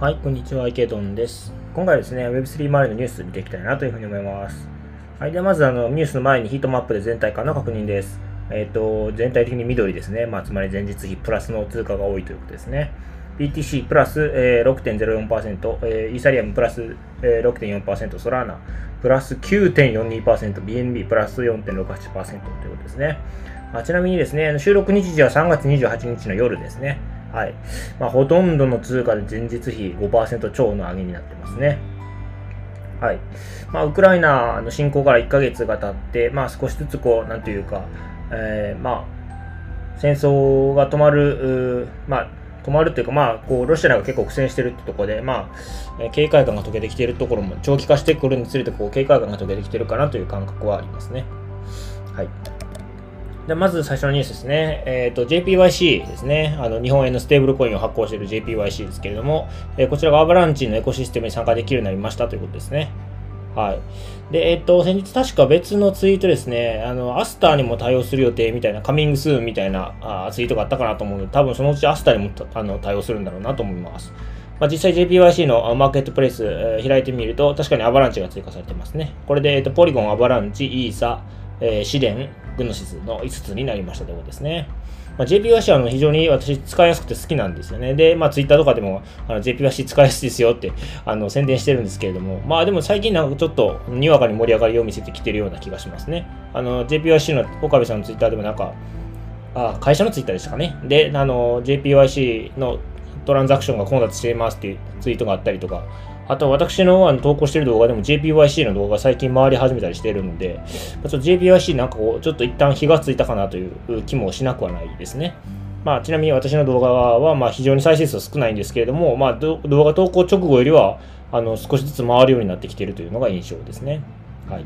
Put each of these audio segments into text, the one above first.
はい、こんにちは、池ドンです。今回ですね、Web3 周りのニュース見ていきたいなというふうに思います。はい、ではまずあのニュースの前にヒートマップで全体感の確認です。えっ、ー、と、全体的に緑ですね。まあ、つまり前日比プラスの通貨が多いということですね。BTC プラス、え、6.04%、えー、イーサリアムプラス、え、6.4%、ソラーナプラス9.42%、BNB プラス4.68%ということですね。まあ、ちなみにですね、収録日時は3月28日の夜ですね。はい。まあ、ほとんどの通貨で前日比5%超の上げになってますね。はい。まあ、ウクライナの侵攻から1ヶ月が経って、まあ、少しずつこう、なんというか、えー、まあ、戦争が止まる、まあ、止まるというか、まあ、こう、ロシアが結構苦戦してるってところで、まあ、警戒感が解けてきているところも、長期化してくるにつれて、こう、警戒感が解けてきてるかなという感覚はありますね。はい。でまず最初のニュースですね。えっ、ー、と、JPYC ですね。あの、日本円のステーブルコインを発行している JPYC ですけれども、えー、こちらがアバランチのエコシステムに参加できるようになりましたということですね。はい。で、えっ、ー、と、先日確か別のツイートですね、あの、アスターにも対応する予定みたいな、カミングスーンみたいなあツイートがあったかなと思うので、多分そのうちアスターにもあの対応するんだろうなと思います。まあ、実際 JPYC のマーケットプレイス、えー、開いてみると、確かにアバランチが追加されてますね。これで、えっ、と、ポリゴン、アバランチ、イーサ、えー、シデン、グノシスの5つになりましたということですね。まあ、JPYC は非常に私使いやすくて好きなんですよね。で、まあ、Twitter とかでもあの JPYC 使いやすいですよってあの宣伝してるんですけれども、まあでも最近なんかちょっとにわかに盛り上がりを見せてきてるような気がしますね。あの JPYC の岡部さんの Twitter でもなんか、あ会社の Twitter でしたかね。で、あの JPYC のトランザクションが混雑していますっていうツイートがあったりとか、あと私のあの投稿してる動画でも JPYC の動画最近回り始めたりしてるので、ちょっと JPYC なんかこう、ちょっと一旦火がついたかなという気もしなくはないですね。まあ、ちなみに私の動画はまあ非常に再生数少ないんですけれども、まあ、動画投稿直後よりはあの少しずつ回るようになってきているというのが印象ですね。はい。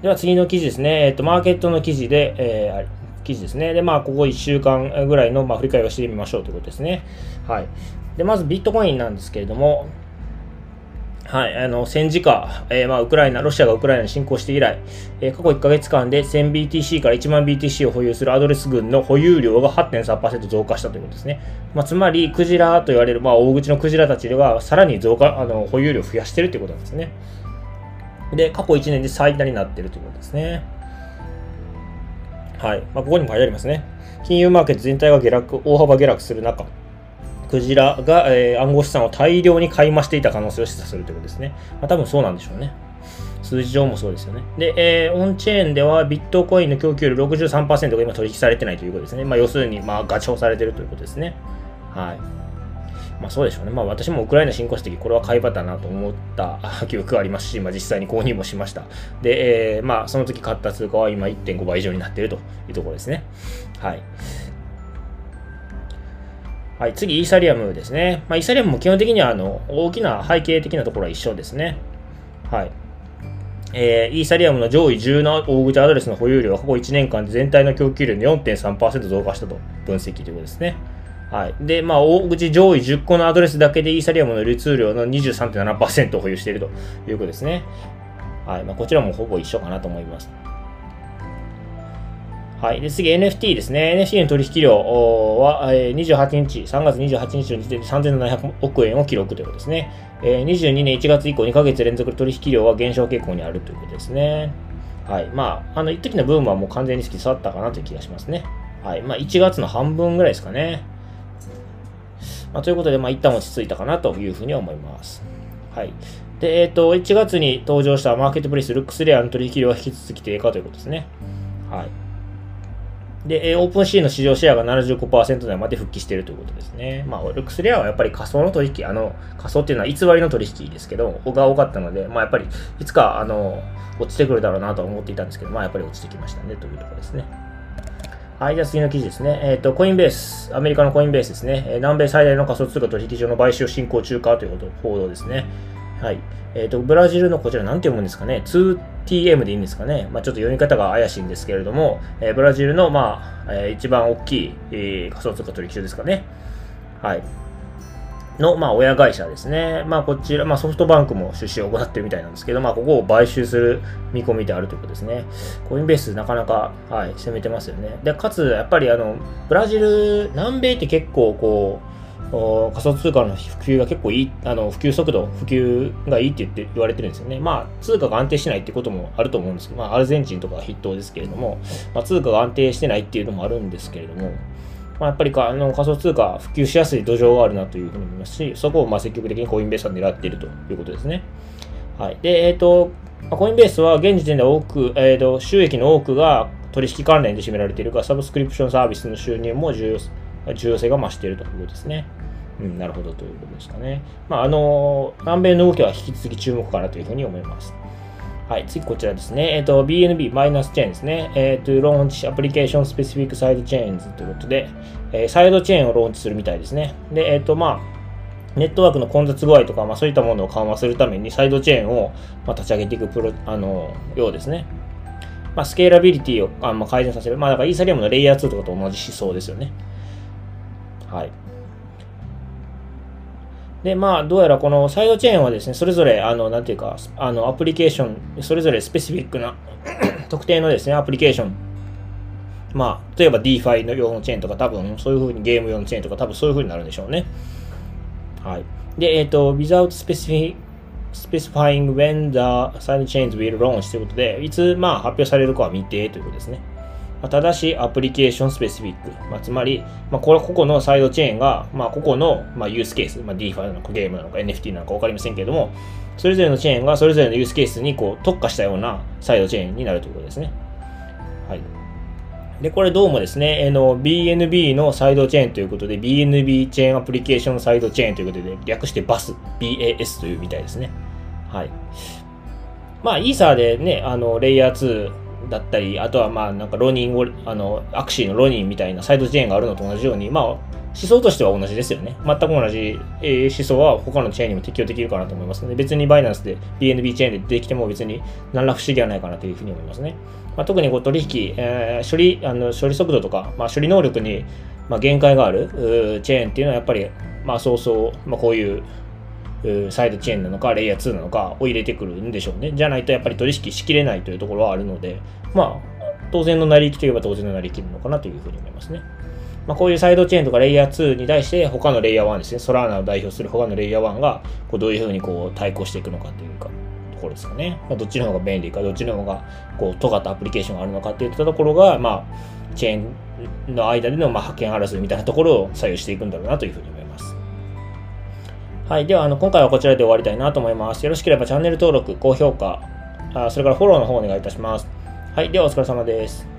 では次の記事ですね。えっと、マーケットの記事で、えー、記事ですね。で、まあ、ここ1週間ぐらいの、まあ、振り返りをしてみましょうということですね。はい。で、まずビットコインなんですけれども、はい、あの戦時下、えー、まあ、ウクライナ、ロシアがウクライナに侵攻して以来、えー、過去1ヶ月間で 1000BTC から1万 BTC を保有するアドレス群の保有量が8.3%増加したということですね。まあ、つまり、クジラと言われる、まあ、大口のクジラたちがさらに増加、あの保有量を増やしているということなんですね。で、過去1年で最多になっているということですね。はい。まあ、ここにも書いてありますね。金融マーケット全体が下落、大幅下落する中、クジラが、えー、暗号資産を大量に買い増していた可能性を示唆するということですね。まあ、多分そうなんでしょうね。数字上もそうですよね。で、えー、オンチェーンではビットコインの供給量63%が今取引されてないということですね。まあ、要するに、まあ、ガチョウされてるということですね。はい。まあそうでしょうね。まあ私もウクライナ侵攻した時、これは買い場だなと思った 記憶がありますし、まあ実際に購入もしました。で、えー、まあその時買った通貨は今1.5倍以上になっているというところですね。はい。はい、次、イーサリアムですね。まあ、イーサリアムも基本的にはあの大きな背景的なところは一緒ですね。はい。えー、イーサリアムの上位10の大口アドレスの保有量は過去1年間で全体の供給量の4.3%増加したと分析ということですね。はい。で、まあ、大口上位10個のアドレスだけでイーサリアムの流通量の23.7%を保有しているということですね。はい。まあ、こちらもほぼ一緒かなと思います。はい。で、次、NFT ですね。NFT の取引量は、28日、3月28日の時点で3700億円を記録ということですね。22年1月以降2ヶ月連続取引量は減少傾向にあるということですね。はい。まあ、あの、一時のブームはもう完全に過ぎ去ったかなという気がしますね。はい。まあ、1月の半分ぐらいですかね。まあ、ということで、まあ、一旦落ち着いたかなというふうに思います。はい。で、えっ、ー、と、1月に登場したマーケットプレイス、ルックスレアの取引量は引き続き低下ということですね。はい。で、オープンシーの市場シェアが75%台まで復帰しているということですね。まあ、ルクスレアはやっぱり仮想の取引、あの、仮想っていうのは偽りの取引ですけど、が多かったので、まあ、やっぱり、いつか、あの、落ちてくるだろうなと思っていたんですけど、まあ、やっぱり落ちてきましたね、というところですね。はい、じゃあ次の記事ですね。えっ、ー、と、コインベース、アメリカのコインベースですね。南米最大の仮想通貨取引所の買収進行中かということ報道ですね。はい。えっ、ー、と、ブラジルのこちら、なんて読むんですかね？2TM でいいんですかね？まあ、ちょっと読み方が怪しいんですけれども、えー、ブラジルの、まあ、えー、一番大きい、えー、仮想通貨取引所ですかね？はい。の、まあ、親会社ですね。まあ、こちら、まあ、ソフトバンクも出資を行ってるみたいなんですけど、まあ、ここを買収する見込みであるということですね。コインベース、なかなか、はい、攻めてますよね。で、かつ、やっぱり、あの、ブラジル、南米って結構、こう、仮想通貨の普及が結構いい、あの、普及速度、普及がいいって言って言われてるんですよね。まあ、通貨が安定してないってこともあると思うんですけど、まあ、アルゼンチンとか筆頭ですけれども、まあ、通貨が安定してないっていうのもあるんですけれども、まあ、やっぱりかあの仮想通貨普及しやすい土壌があるなというふうに思いますし、そこをまあ積極的にコインベースは狙っているということですね。はい。で、えっ、ー、と、コインベースは現時点で多く、えーと、収益の多くが取引関連で占められているが、サブスクリプションサービスの収入も重要重要性が増しているということですね。うん、なるほどということですかね。まあ、あの、南米の動きは引き続き注目かなというふうに思います。はい、次こちらですね。えっ、ー、と、BNB マイナスチェーンですね。えっ、ー、と、ローンチアプリケーションスペシフィックサイドチェーンズということで、えー、サイドチェーンをローンチするみたいですね。で、えっ、と、まあ、ネットワークの混雑具合とか、まあ、そういったものを緩和するためにサイドチェーンを、まあ、立ち上げていくプロあのようですね。まあ、スケーラビリティをあ、まあ、改善させる。まあ、だからイーサリアムのレイヤー2とかと同じ思想ですよね。はい。で、まあ、どうやらこのサイドチェーンはですね、それぞれ、あの、なんていうか、あの、アプリケーション、それぞれスペシフィックな 特定のですね、アプリケーション、まあ、例えば DeFi の用のチェーンとか、多分、そういうふうにゲーム用のチェーンとか、多分そういうふうになるんでしょうね。はい。で、えっ、ー、と、without specific specifying when the side chains will launch ということで、いつ、まあ、発表されるかは未定ということですね。まあ、ただし、アプリケーションスペシフィック。まあ、つまり、まあ、これ、個々のサイドチェーンが、まあ、個々の、まあ、ユースケース、まあ、DeFi なのかゲームなのか NFT なのか分かりませんけれども、それぞれのチェーンがそれぞれのユースケースにこう特化したようなサイドチェーンになるということですね。はい。で、これどうもですね、あの BNB のサイドチェーンということで、BNB チェーンアプリケーションサイドチェーンということで、略して BAS、BAS というみたいですね。はい。まあ、イーサーでね、あの、レイヤー2だったり、あとはまあなんかロニンを、あの、アクシーのロニンみたいなサイドチェーンがあるのと同じように、まあ思想としては同じですよね。全く同じ、え思想は他のチェーンにも適用できるかなと思いますので、別にバイナンスで BNB チェーンでできても別に何ら不思議はないかなというふうに思いますね。まあ、特にこう取引、えー、処理、あの処理速度とか、まあ、処理能力にまあ限界があるチェーンっていうのはやっぱり、まあそうそう、まあこういうサイドチェーンなのか、レイヤー2なのかを入れてくるんでしょうね。じゃないとやっぱり取引しきれないというところはあるので、まあ、当然の成り行きといえば当然の成り行きなのかなというふうに思いますね。まあ、こういうサイドチェーンとかレイヤー2に対して他のレイヤー1ですね、ソラーナを代表する他のレイヤー1がこうどういうふうにこう対抗していくのかというか、ところですかね。まあ、どっちの方が便利か、どっちの方がこう尖ったアプリケーションがあるのかっていったところが、まあ、チェーンの間でのまあ覇権争いみたいなところを左右していくんだろうなというふうに思います。はい。では、あの、今回はこちらで終わりたいなと思います。よろしければチャンネル登録、高評価、あそれからフォローの方お願いいたします。はい。では、お疲れ様です。